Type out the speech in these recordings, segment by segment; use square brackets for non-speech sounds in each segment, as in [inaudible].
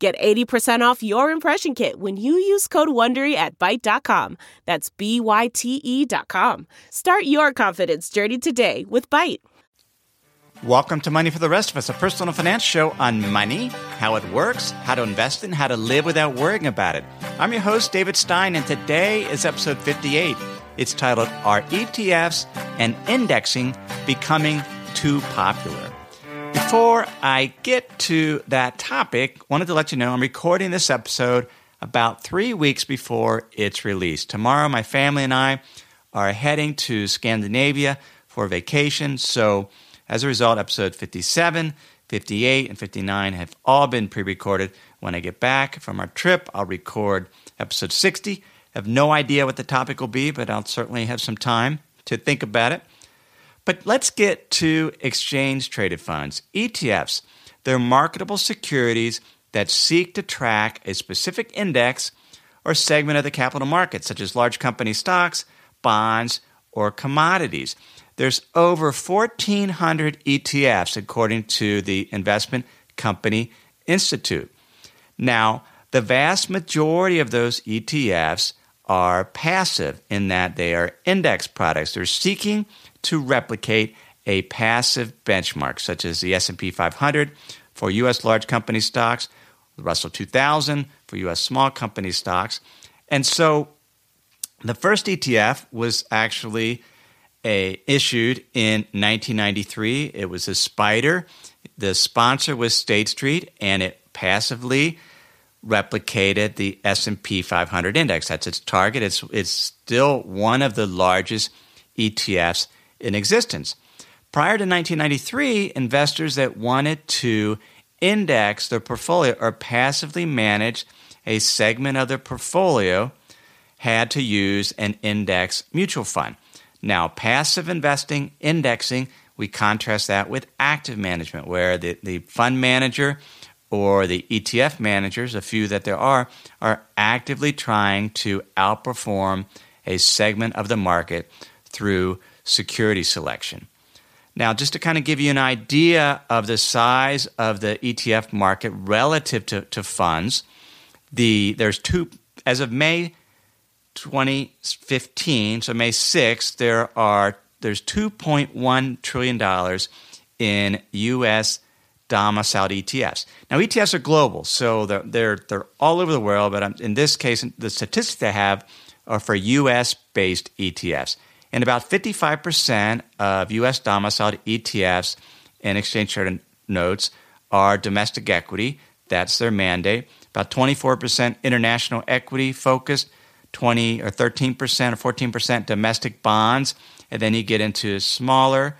Get 80% off your impression kit when you use code WONDERY at Byte.com. That's B-Y-T-E dot com. Start your confidence journey today with Byte. Welcome to Money for the Rest of Us, a personal finance show on money, how it works, how to invest in, how to live without worrying about it. I'm your host, David Stein, and today is episode 58. It's titled, Are ETFs and Indexing Becoming Too Popular? Before I get to that topic, wanted to let you know I'm recording this episode about three weeks before it's released. Tomorrow, my family and I are heading to Scandinavia for vacation. So, as a result, episode 57, 58, and 59 have all been pre recorded. When I get back from our trip, I'll record episode 60. I have no idea what the topic will be, but I'll certainly have some time to think about it. But let's get to exchange traded funds, ETFs. They're marketable securities that seek to track a specific index or segment of the capital market, such as large company stocks, bonds, or commodities. There's over 1,400 ETFs, according to the Investment Company Institute. Now, the vast majority of those ETFs are passive in that they are index products. They're seeking to replicate a passive benchmark such as the S&P 500 for US large company stocks, the Russell 2000 for US small company stocks. And so the first ETF was actually a, issued in 1993. It was a SPDR. The sponsor was State Street and it passively replicated the S&P 500 index. That's its target. It's, it's still one of the largest ETFs in existence. Prior to 1993, investors that wanted to index their portfolio or passively manage a segment of their portfolio had to use an index mutual fund. Now, passive investing, indexing, we contrast that with active management, where the, the fund manager or the ETF managers, a few that there are, are actively trying to outperform a segment of the market through security selection. Now, just to kind of give you an idea of the size of the ETF market relative to, to funds, the there's two as of May 2015, so May 6th, there are there's 2.1 trillion dollars in U.S. domiciled ETFs. Now, ETFs are global, so they're they're, they're all over the world. But um, in this case, the statistics I have are for U.S. based ETFs. And about 55% of U.S. domiciled ETFs and exchange traded notes are domestic equity. That's their mandate. About 24% international equity focused, 20 or 13% or 14% domestic bonds. And then you get into smaller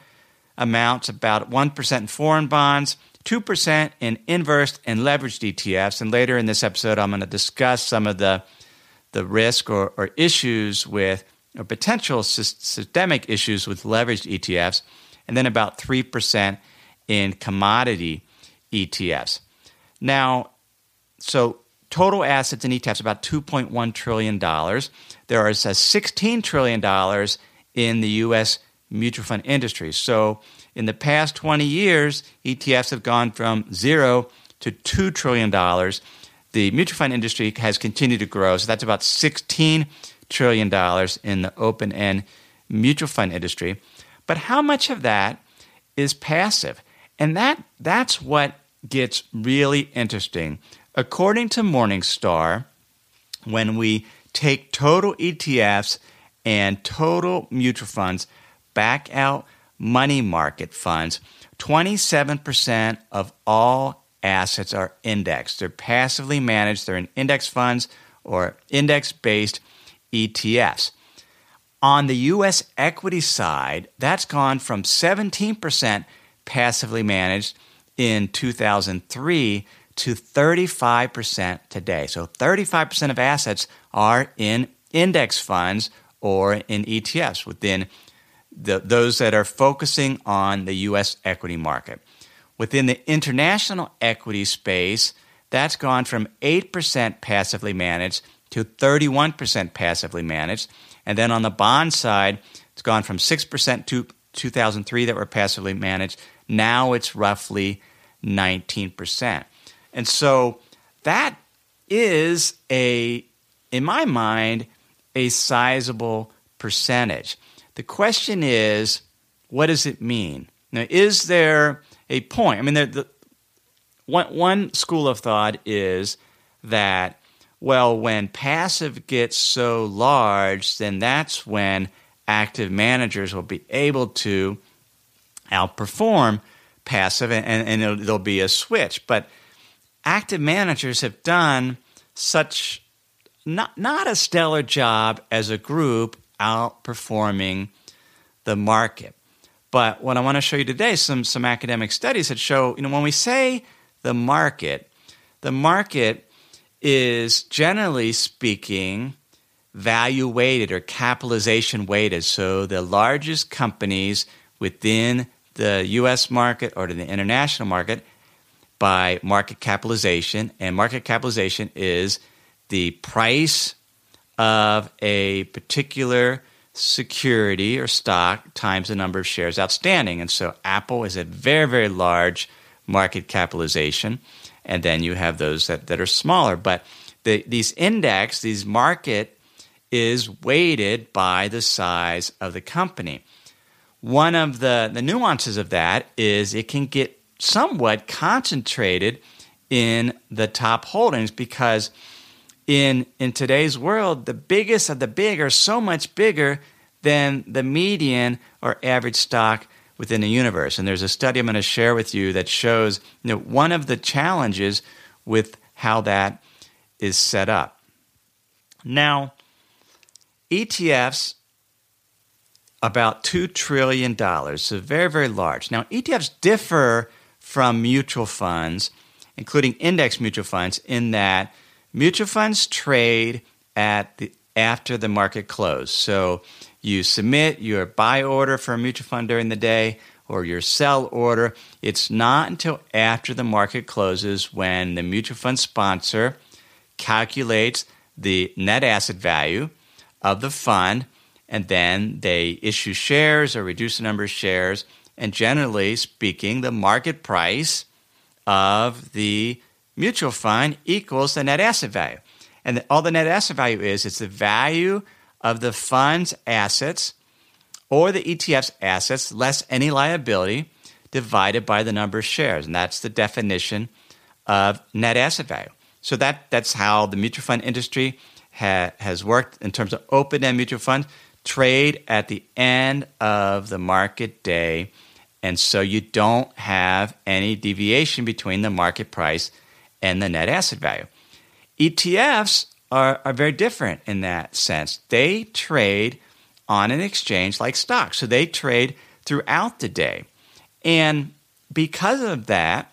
amounts, about 1% in foreign bonds, 2% in inverse and leveraged ETFs. And later in this episode, I'm going to discuss some of the, the risk or, or issues with or potential systemic issues with leveraged ETFs, and then about 3% in commodity ETFs. Now, so total assets in ETFs about $2.1 trillion. There is a $16 trillion in the U.S. mutual fund industry. So in the past 20 years, ETFs have gone from zero to $2 trillion. The mutual fund industry has continued to grow. So that's about 16 trillion dollars in the open end mutual fund industry. But how much of that is passive? And that that's what gets really interesting. According to Morningstar, when we take total ETFs and total mutual funds, back out money market funds, 27% of all assets are indexed. They're passively managed, they're in index funds or index based ETFs. On the US equity side, that's gone from 17% passively managed in 2003 to 35% today. So 35% of assets are in index funds or in ETFs within the, those that are focusing on the US equity market. Within the international equity space, that's gone from 8% passively managed to 31% passively managed. And then on the bond side, it's gone from 6% to 2003 that were passively managed. Now it's roughly 19%. And so that is a, in my mind, a sizable percentage. The question is, what does it mean? Now, is there a point? I mean, the, one, one school of thought is that, well, when passive gets so large, then that's when active managers will be able to outperform passive and, and there'll be a switch. But active managers have done such not, not a stellar job as a group outperforming the market. But what I want to show you today some, some academic studies that show, you know, when we say the market, the market is generally speaking value weighted or capitalization weighted. So the largest companies within the US market or the international market by market capitalization. And market capitalization is the price of a particular security or stock times the number of shares outstanding. And so Apple is a very, very large market capitalization. And then you have those that, that are smaller. But the, these index, these market, is weighted by the size of the company. One of the, the nuances of that is it can get somewhat concentrated in the top holdings because in in today's world the biggest of the big are so much bigger than the median or average stock within the universe. And there's a study I'm going to share with you that shows you know one of the challenges with how that is set up. Now ETFs about $2 trillion so very very large. Now ETFs differ from mutual funds, including index mutual funds, in that mutual funds trade at the after the market close. So you submit your buy order for a mutual fund during the day or your sell order. It's not until after the market closes when the mutual fund sponsor calculates the net asset value of the fund and then they issue shares or reduce the number of shares and generally speaking, the market price of the mutual fund equals the net asset value. And all the net asset value is, it's the value of the fund's assets or the ETF's assets less any liability divided by the number of shares. And that's the definition of net asset value. So that, that's how the mutual fund industry ha, has worked in terms of open end mutual funds trade at the end of the market day and so you don't have any deviation between the market price and the net asset value. ETFs are, are very different in that sense. They trade on an exchange like stocks, so they trade throughout the day. And because of that,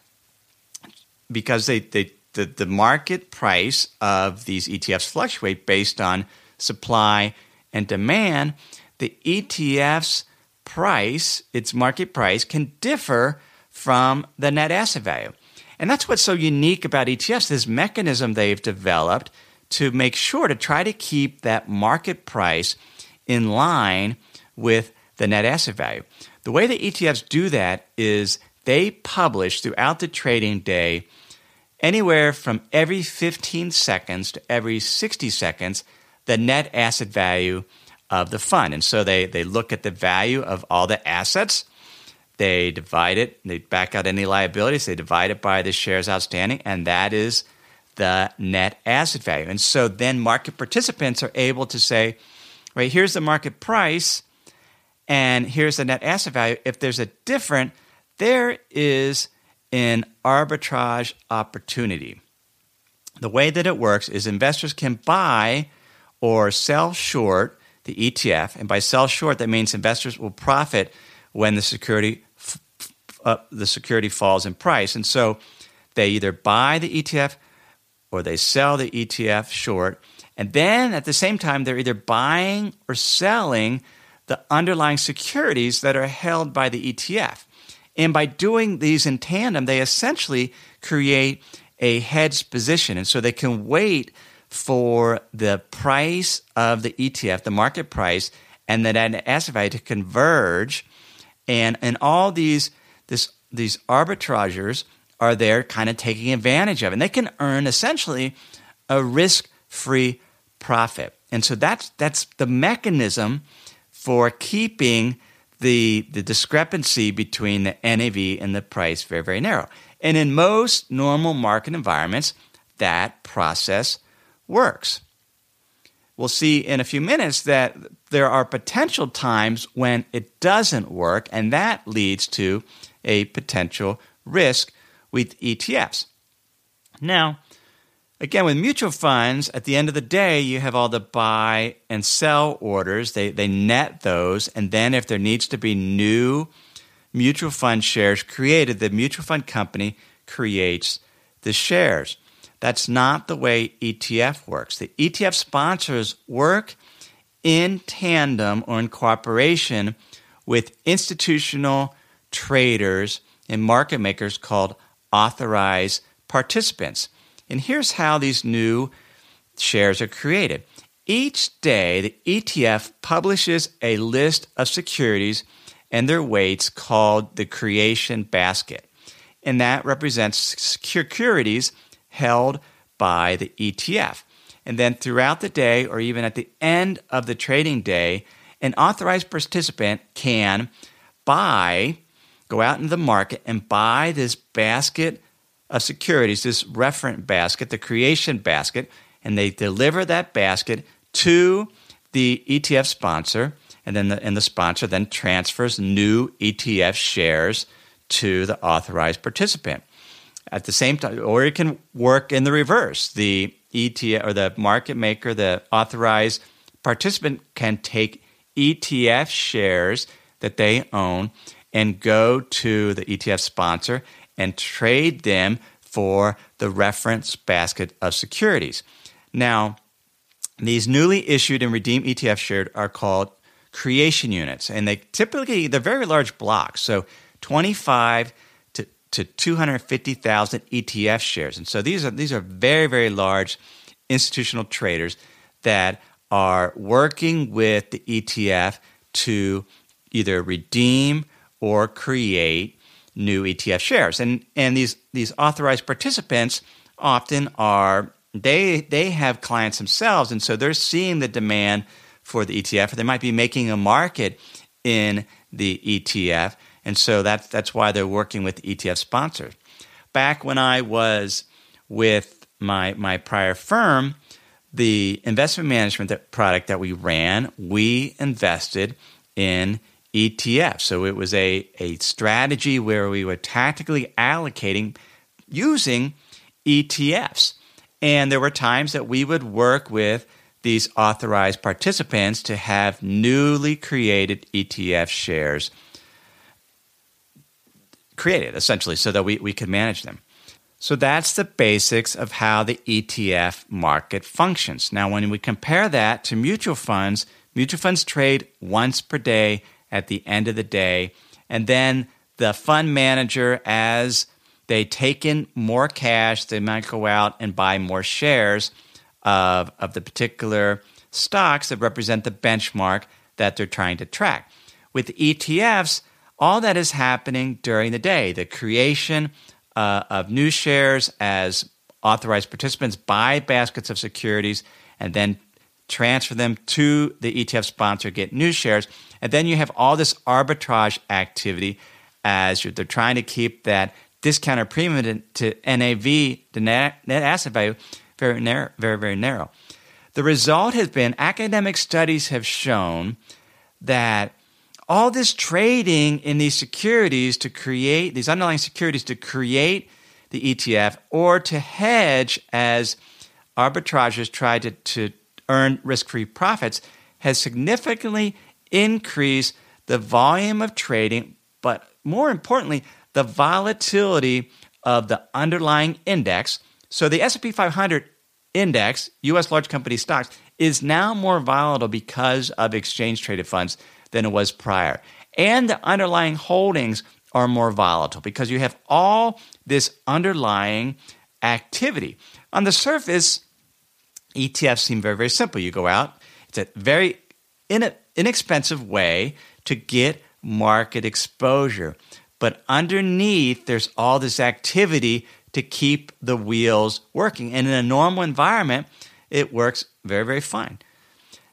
because they, they the, the market price of these ETFs fluctuate based on supply and demand, the ETFs price, its market price, can differ from the net asset value. And that's what's so unique about ETFs, this mechanism they've developed to make sure to try to keep that market price in line with the net asset value. The way the ETFs do that is they publish throughout the trading day anywhere from every 15 seconds to every 60 seconds the net asset value of the fund. And so they, they look at the value of all the assets. They divide it, they back out any liabilities, they divide it by the shares outstanding, and that is the net asset value. And so then market participants are able to say, right, here's the market price, and here's the net asset value. If there's a different, there is an arbitrage opportunity. The way that it works is investors can buy or sell short the ETF. And by sell short, that means investors will profit when the security uh, the security falls in price. And so they either buy the ETF or they sell the ETF short. And then at the same time, they're either buying or selling the underlying securities that are held by the ETF. And by doing these in tandem, they essentially create a hedge position. And so they can wait for the price of the ETF, the market price, and the net asset value to converge. And, and all these, this, these arbitrageurs are there kind of taking advantage of. And they can earn essentially a risk free profit. And so that's, that's the mechanism for keeping the, the discrepancy between the NAV and the price very, very narrow. And in most normal market environments, that process works. We'll see in a few minutes that there are potential times when it doesn't work, and that leads to a potential risk with ETFs. Now, Again, with mutual funds, at the end of the day, you have all the buy and sell orders. They, they net those. And then if there needs to be new mutual fund shares created, the mutual fund company creates the shares. That's not the way ETF works. The ETF sponsors work in tandem or in cooperation with institutional traders and market makers called authorized participants. And here's how these new shares are created. Each day, the ETF publishes a list of securities and their weights called the creation basket. And that represents securities held by the ETF. And then throughout the day, or even at the end of the trading day, an authorized participant can buy, go out into the market and buy this basket of securities, this referent basket, the creation basket, and they deliver that basket to the ETF sponsor, and then the, and the sponsor then transfers new ETF shares to the authorized participant. At the same time, or it can work in the reverse. The ETF or the market maker, the authorized participant can take ETF shares that they own and go to the ETF sponsor and trade them for the reference basket of securities. Now, these newly issued and redeemed ETF shares are called creation units, and they typically they're very large blocks, so 25 to, to 250,000 ETF shares. And so these are these are very very large institutional traders that are working with the ETF to either redeem or create new ETF shares. And and these these authorized participants often are they they have clients themselves, and so they're seeing the demand for the ETF, or they might be making a market in the ETF, and so that's that's why they're working with ETF sponsors. Back when I was with my my prior firm, the investment management product that we ran, we invested in ETF. So it was a, a strategy where we were tactically allocating using ETFs. And there were times that we would work with these authorized participants to have newly created ETF shares created, essentially, so that we, we could manage them. So that's the basics of how the ETF market functions. Now, when we compare that to mutual funds, mutual funds trade once per day at the end of the day. And then the fund manager, as they take in more cash, they might go out and buy more shares of, of the particular stocks that represent the benchmark that they're trying to track. With ETFs, all that is happening during the day. The creation uh, of new shares as authorized participants buy baskets of securities and then transfer them to the ETF sponsor, get new shares. And then you have all this arbitrage activity as they're trying to keep that discounted premium to NAV, the net, net asset value, very narrow, very, very narrow. The result has been academic studies have shown that all this trading in these securities to create these underlying securities to create the ETF or to hedge as arbitrageurs try to, to earn risk free profits has significantly increased the volume of trading, but more importantly, the volatility of the underlying index. So the S&P 500 index, US large company stocks, is now more volatile because of exchange traded funds than it was prior. And the underlying holdings are more volatile because you have all this underlying activity. On the surface, ETFs seem very, very simple. You go out, it's a very inexpensive way to get market exposure. But underneath, there's all this activity to keep the wheels working. And in a normal environment, it works very, very fine.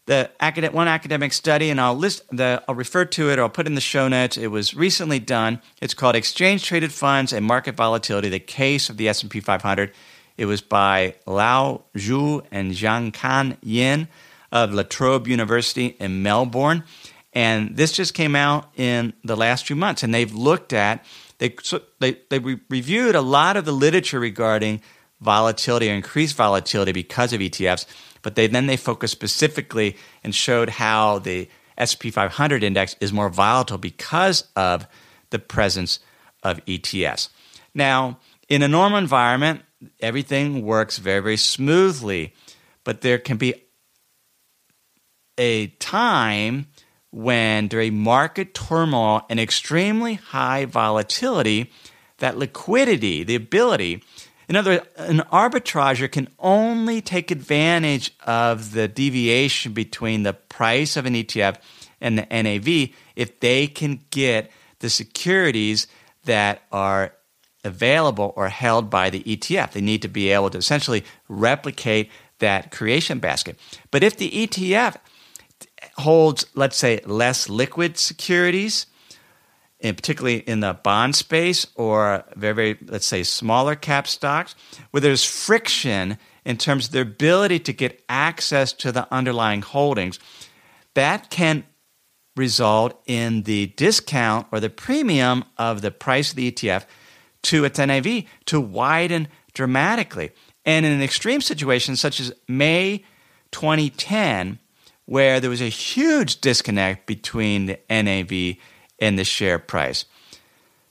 The one academic study, and I'll list the, I'll refer to it or I'll put in the show notes. It was recently done. It's called "Exchange Traded Funds and Market Volatility: The Case of the S&P 500." It was by Lao Zhu and Jiankan Yin of La Trobe University in Melbourne. And this just came out in the last few months. And they've looked at, they, so they, they re- reviewed a lot of the literature regarding volatility or increased volatility because of ETFs. But they, then they focused specifically and showed how the S&P 500 index is more volatile because of the presence of ETFs. Now, in a normal environment, everything works very, very smoothly, but there can be a time when during market turmoil and extremely high volatility, that liquidity, the ability, in other words, an arbitrager can only take advantage of the deviation between the price of an ETF and the NAV if they can get the securities that are available or held by the ETF. They need to be able to essentially replicate that creation basket. But if the ETF holds, let's say, less liquid securities, and particularly in the bond space or very, very, let's say, smaller cap stocks, where there's friction in terms of their ability to get access to the underlying holdings, that can result in the discount or the premium of the price of the ETF to its NAV to widen dramatically. And in an extreme situation such as May 2010, where there was a huge disconnect between the NAV and the share price.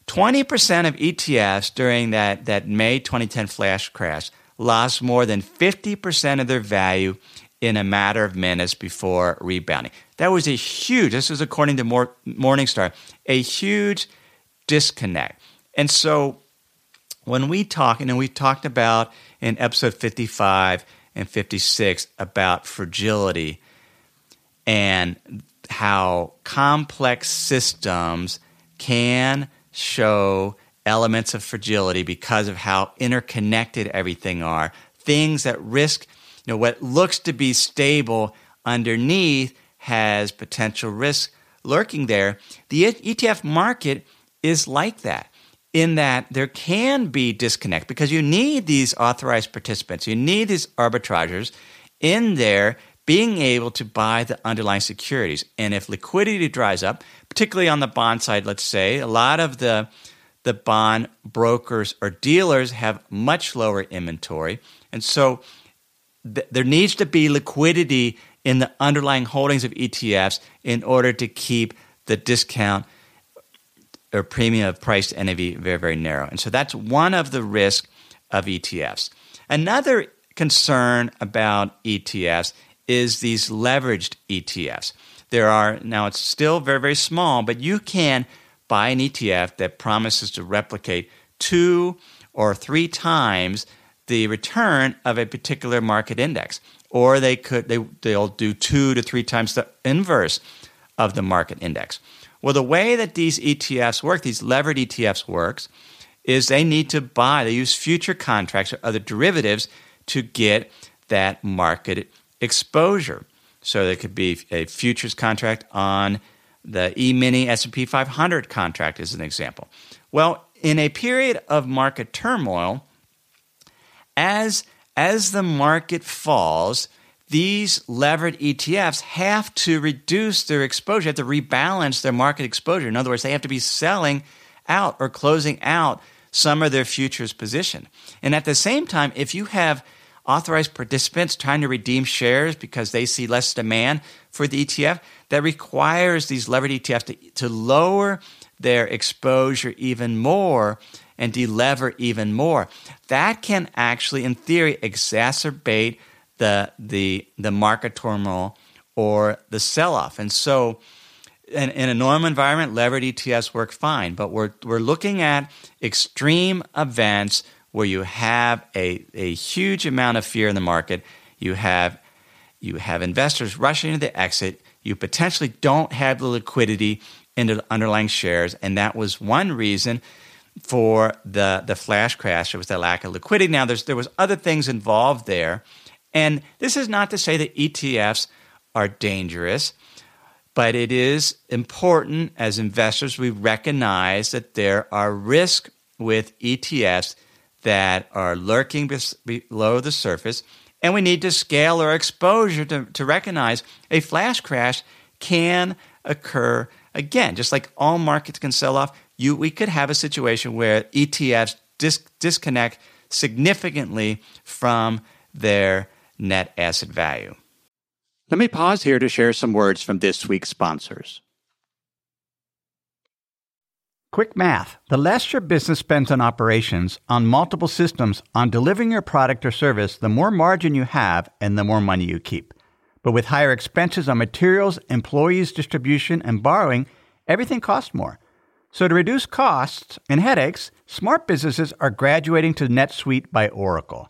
20% of ETFs during that, that May 2010 flash crash lost more than 50% of their value in a matter of minutes before rebounding. That was a huge, this was according to Morningstar, a huge disconnect. And so when we talk, and we talked about in episode 55 and 56 about fragility and how complex systems can show elements of fragility because of how interconnected everything are. Things that risk, you know, what looks to be stable underneath has potential risk lurking there. The ETF market is like that in that there can be disconnect because you need these authorized participants, you need these arbitragers in there being able to buy the underlying securities. And if liquidity dries up, particularly on the bond side, let's say, a lot of the the bond brokers or dealers have much lower inventory. And so th- there needs to be liquidity in the underlying holdings of ETFs in order to keep the discount or premium of price to NAV very, very narrow. And so that's one of the risks of ETFs. Another concern about ETFs is these leveraged ETFs. There are, now it's still very, very small, but you can buy an ETF that promises to replicate two or three times the return of a particular market index. Or they could they they'll do two to three times the inverse of the market index. Well, the way that these ETFs work, these levered ETFs works, is they need to buy, they use future contracts or other derivatives to get that market exposure. So there could be a futures contract on the E-mini S&P 500 contract as an example. Well, in a period of market turmoil, as as the market falls, these levered ETFs have to reduce their exposure, have to rebalance their market exposure. In other words, they have to be selling out or closing out some of their futures position. And at the same time, if you have authorized participants trying to redeem shares because they see less demand for the ETF, that requires these levered ETFs to, to lower their exposure even more and delever even more. That can actually, in theory, exacerbate the the the market turmoil or the sell-off. And so in, in, a normal environment, levered ETFs work fine, but we're, we're looking at extreme events where you have a, a huge amount of fear in the market. You have, you have investors rushing to the exit. You potentially don't have the liquidity in the underlying shares. And that was one reason for the, the flash crash. It was the lack of liquidity. Now, there's, there was other things involved there. And this is not to say that ETFs are dangerous. But it is important as investors we recognize that there are risks with ETFs that are lurking below the surface, and we need to scale our exposure to, to recognize a flash crash can occur again. Just like all markets can sell off, you, we could have a situation where ETFs dis- disconnect significantly from their net asset value. Let me pause here to share some words from this week's sponsors. Quick math. The less your business spends on operations, on multiple systems, on delivering your product or service, the more margin you have and the more money you keep. But with higher expenses on materials, employees, distribution, and borrowing, everything costs more. So to reduce costs and headaches, smart businesses are graduating to NetSuite by Oracle.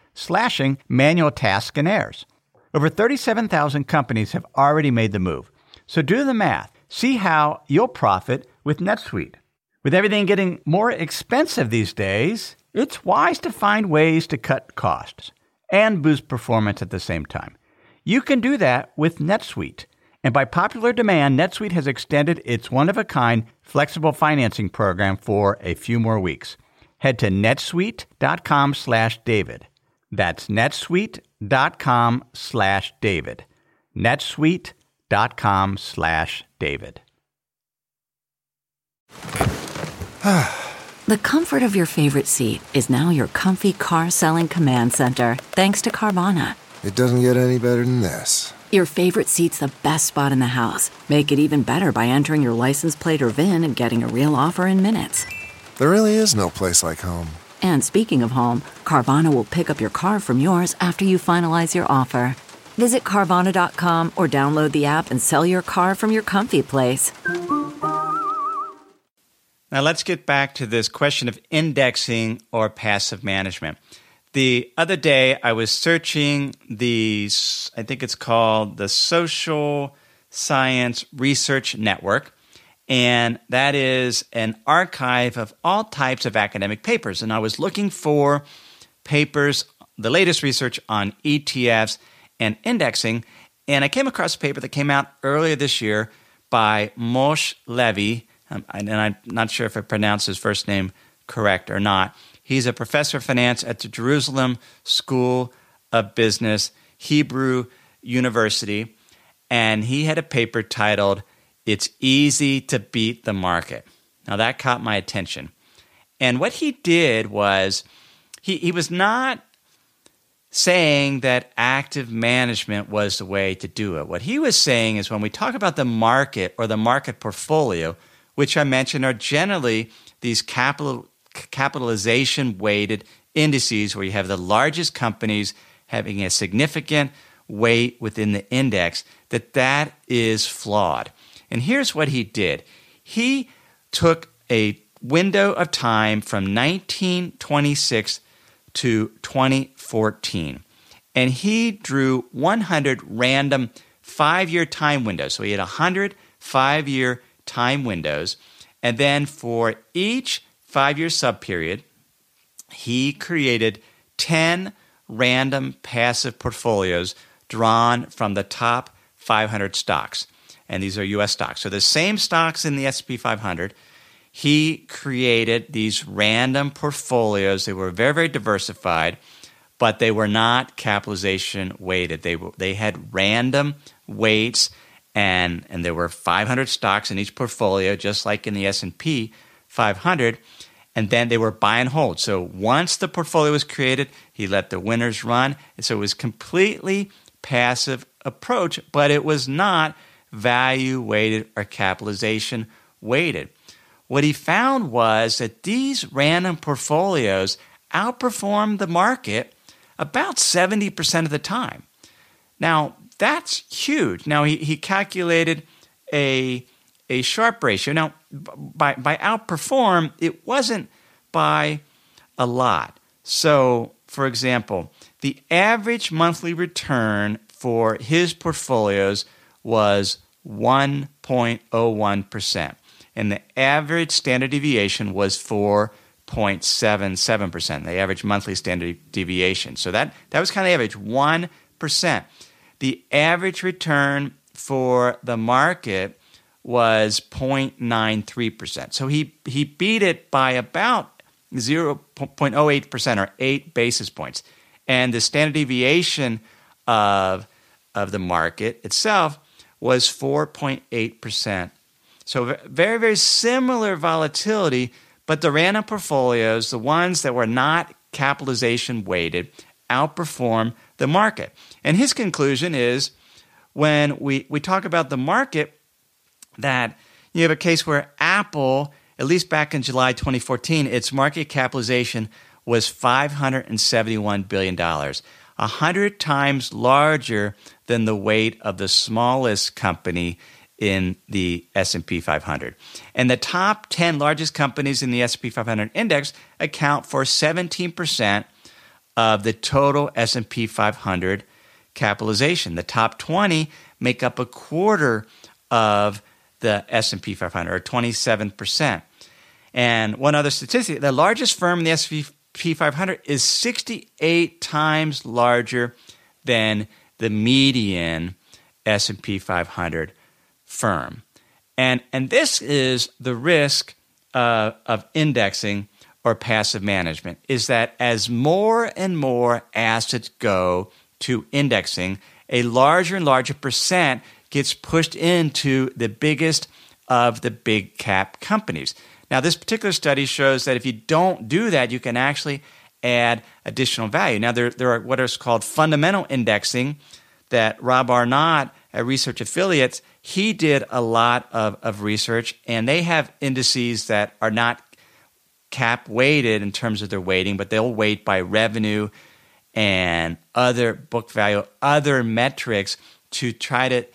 slashing manual tasks and errors. Over 37,000 companies have already made the move. So do the math. See how you'll profit with NetSuite. With everything getting more expensive these days, it's wise to find ways to cut costs and boost performance at the same time. You can do that with NetSuite. And by popular demand, NetSuite has extended its one of a kind flexible financing program for a few more weeks. Head to netsuite.com/david. That's netsuite.com slash David. netsuite.com slash David. [sighs] the comfort of your favorite seat is now your comfy car selling command center thanks to Carvana. It doesn't get any better than this. Your favorite seat's the best spot in the house. Make it even better by entering your license plate or VIN and getting a real offer in minutes. There really is no place like home. And speaking of home, Carvana will pick up your car from yours after you finalize your offer. Visit Carvana.com or download the app and sell your car from your comfy place. Now let's get back to this question of indexing or passive management. The other day I was searching the, I think it's called the Social Science Research Network and that is an archive of all types of academic papers. And I was looking for papers, the latest research on ETFs and indexing, and I came across a paper that came out earlier this year by Moshe Levy, um, and I'm not sure if I pronounced his first name correct or not. He's a professor of finance at the Jerusalem School of Business, Hebrew University, and he had a paper titled it's easy to beat the market. Now that caught my attention. And what he did was he, he was not saying that active management was the way to do it. What he was saying is when we talk about the market or the market portfolio, which I mentioned are generally these capital capitalization weighted indices where you have the largest companies having a significant weight within the index that that is flawed and here's what he did he took a window of time from 1926 to 2014, and he drew 100 random five year time windows. So he had 100 five year time windows. And then for each five year subperiod, he created 10 random passive portfolios drawn from the top 500 stocks. And these are US stocks. So the same stocks in the S&P 500, he created these random portfolios. They were very, very diversified, but they were not capitalization weighted. They, were, they had random weights and, and there were 500 stocks in each portfolio, just like in the S&P 500 and then they were buy and hold. So once the portfolio was created, he let the winners run. And so it was completely passive approach, but it was not value weighted or capitalization weighted. What he found was that these random portfolios outperformed the market about 70% of the time. Now, that's huge. Now, he, he calculated a a Sharpe ratio. Now, by, by outperform, it wasn't by a lot. So, for example, the average monthly return for his portfolios was 1.01%, and the average standard deviation was 4.77%, the average monthly standard deviation. So that, that was kind of average, 1%. The average return for the market was 0.93%. So he, he beat it by about 0.08% or 8 basis points. And the standard deviation of, of the market itself was 4.8%. So very, very similar volatility, but the random portfolios, the ones that were not capitalization weighted, outperform the market. And his conclusion is when we, we talk about the market, that you have a case where Apple, at least back in July 2014, its market capitalization was $571 billion, 100 times larger than the weight of the smallest company in the S&P 500. And the top 10 largest companies in the S&P 500 index account for 17% of the total S&P 500 capitalization. The top 20 make up a quarter of the S&P 500 or 27%. And one other statistic, the largest firm in the S&P 500 is 68 times larger than the median S&P 500 firm. And, and this is the risk uh, of indexing or passive management is that as more and more assets go to indexing, a larger and larger percent gets pushed into the biggest of the big cap companies. Now, this particular study shows that if you don't do that, you can actually add additional value. Now, there, there are what is called fundamental indexing that Rob Arnott at Research Affiliates, he did a lot of, of research, and they have indices that are not cap weighted in terms of their weighting, but they'll weight by revenue and other book value, other metrics to try to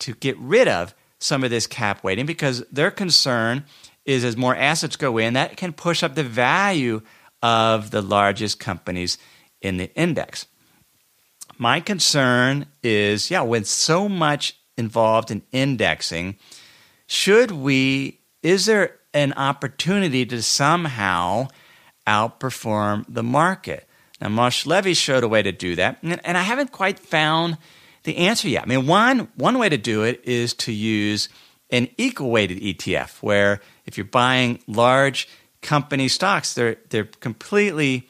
to get rid of some of this cap weighting because their concern is as more assets go in, that can push up the value of the largest companies in the index. My concern is yeah, with so much involved in indexing, should we, is there an opportunity to somehow outperform the market? Now, Moshe Levy showed a way to do that, and I haven't quite found the answer yet. I mean, one, one way to do it is to use an equal weighted ETF, where if you're buying large company stocks, they're, they're completely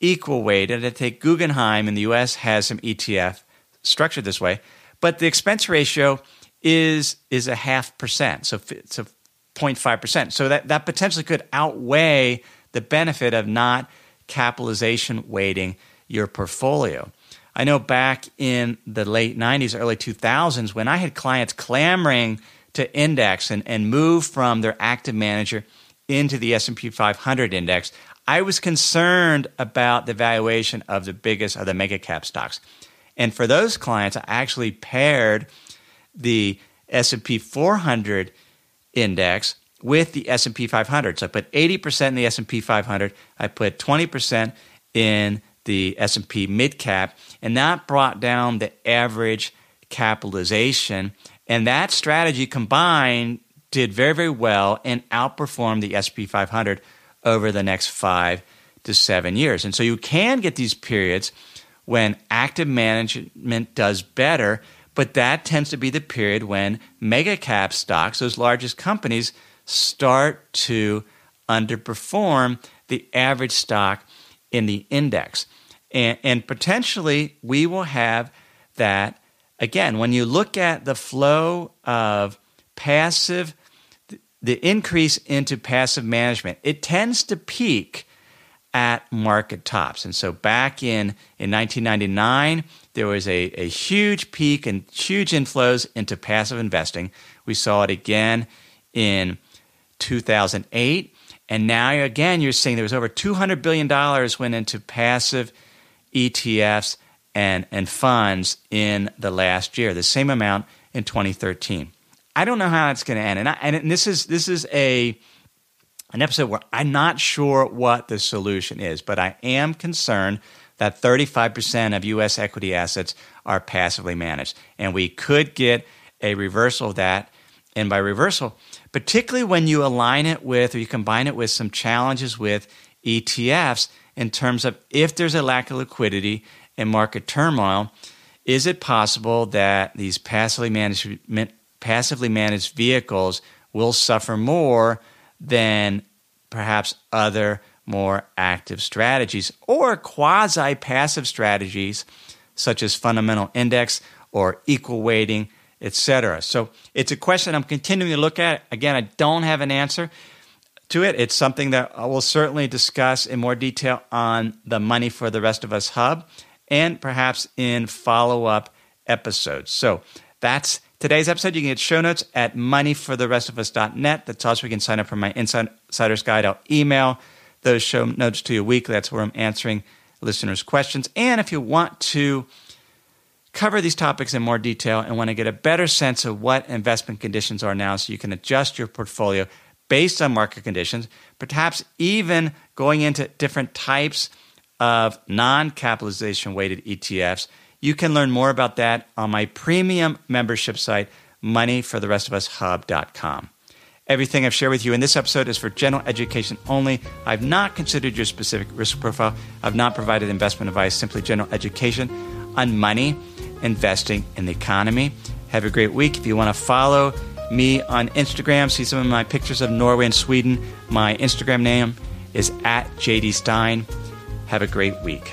equal weighted. I take Guggenheim in the US has some ETF structured this way, but the expense ratio is is a half percent, so a 0.5 percent. So that, that potentially could outweigh the benefit of not capitalization weighting your portfolio. I know back in the late 90s, early 2000s, when I had clients clamoring to index and, and move from their active manager into the S&P 500 index, I was concerned about the valuation of the biggest of the mega cap stocks. And for those clients, I actually paired the S&P 400 index with the S&P 500. So I put 80% in the S&P 500, I put 20% in the S&P mid cap and that brought down the average capitalization and that strategy combined did very very well and outperformed the S&P 500 over the next 5 to 7 years. And so you can get these periods when active management does better, but that tends to be the period when mega cap stocks, those largest companies, start to underperform the average stock in the index. And, and potentially, we will have that again when you look at the flow of passive, the increase into passive management, it tends to peak at market tops. And so back in, in 1999, there was a, a huge peak and huge inflows into passive investing. We saw it again in 2008. And now again, you're seeing there was over $200 billion went into passive ETFs and, and funds in the last year, the same amount in 2013. I don't know how it's going to end. And, I, and this is, this is a, an episode where I'm not sure what the solution is, but I am concerned that 35% of U.S. equity assets are passively managed. And we could get a reversal of that. And by reversal, particularly when you align it with or you combine it with some challenges with ETFs in terms of if there's a lack of liquidity and market turmoil, is it possible that these passively managed, passively managed vehicles will suffer more than perhaps other more active strategies or quasi passive strategies such as fundamental index or equal weighting, etc. So it's a question I'm continuing to look at. Again, I don't have an answer to it. It's something that I will certainly discuss in more detail on the Money for the Rest of Us Hub and perhaps in follow up episodes. So that's today's episode. You can get show notes at moneyfortherestofus.net. That's also where you can sign up for my Insider's Guide. I'll email those show notes to you weekly. That's where I'm answering listeners' questions. And if you want to cover these topics in more detail and want to get a better sense of what investment conditions are now so you can adjust your portfolio based on market conditions, perhaps even going into different types of non capitalization weighted ETFs. You can learn more about that on my premium membership site, moneyfortherestofus.hub.com. Everything I've shared with you in this episode is for general education only. I've not considered your specific risk profile. I've not provided investment advice, simply general education on money, investing, in the economy. Have a great week. If you want to follow me on Instagram, see some of my pictures of Norway and Sweden, my Instagram name is at JD Stein. Have a great week.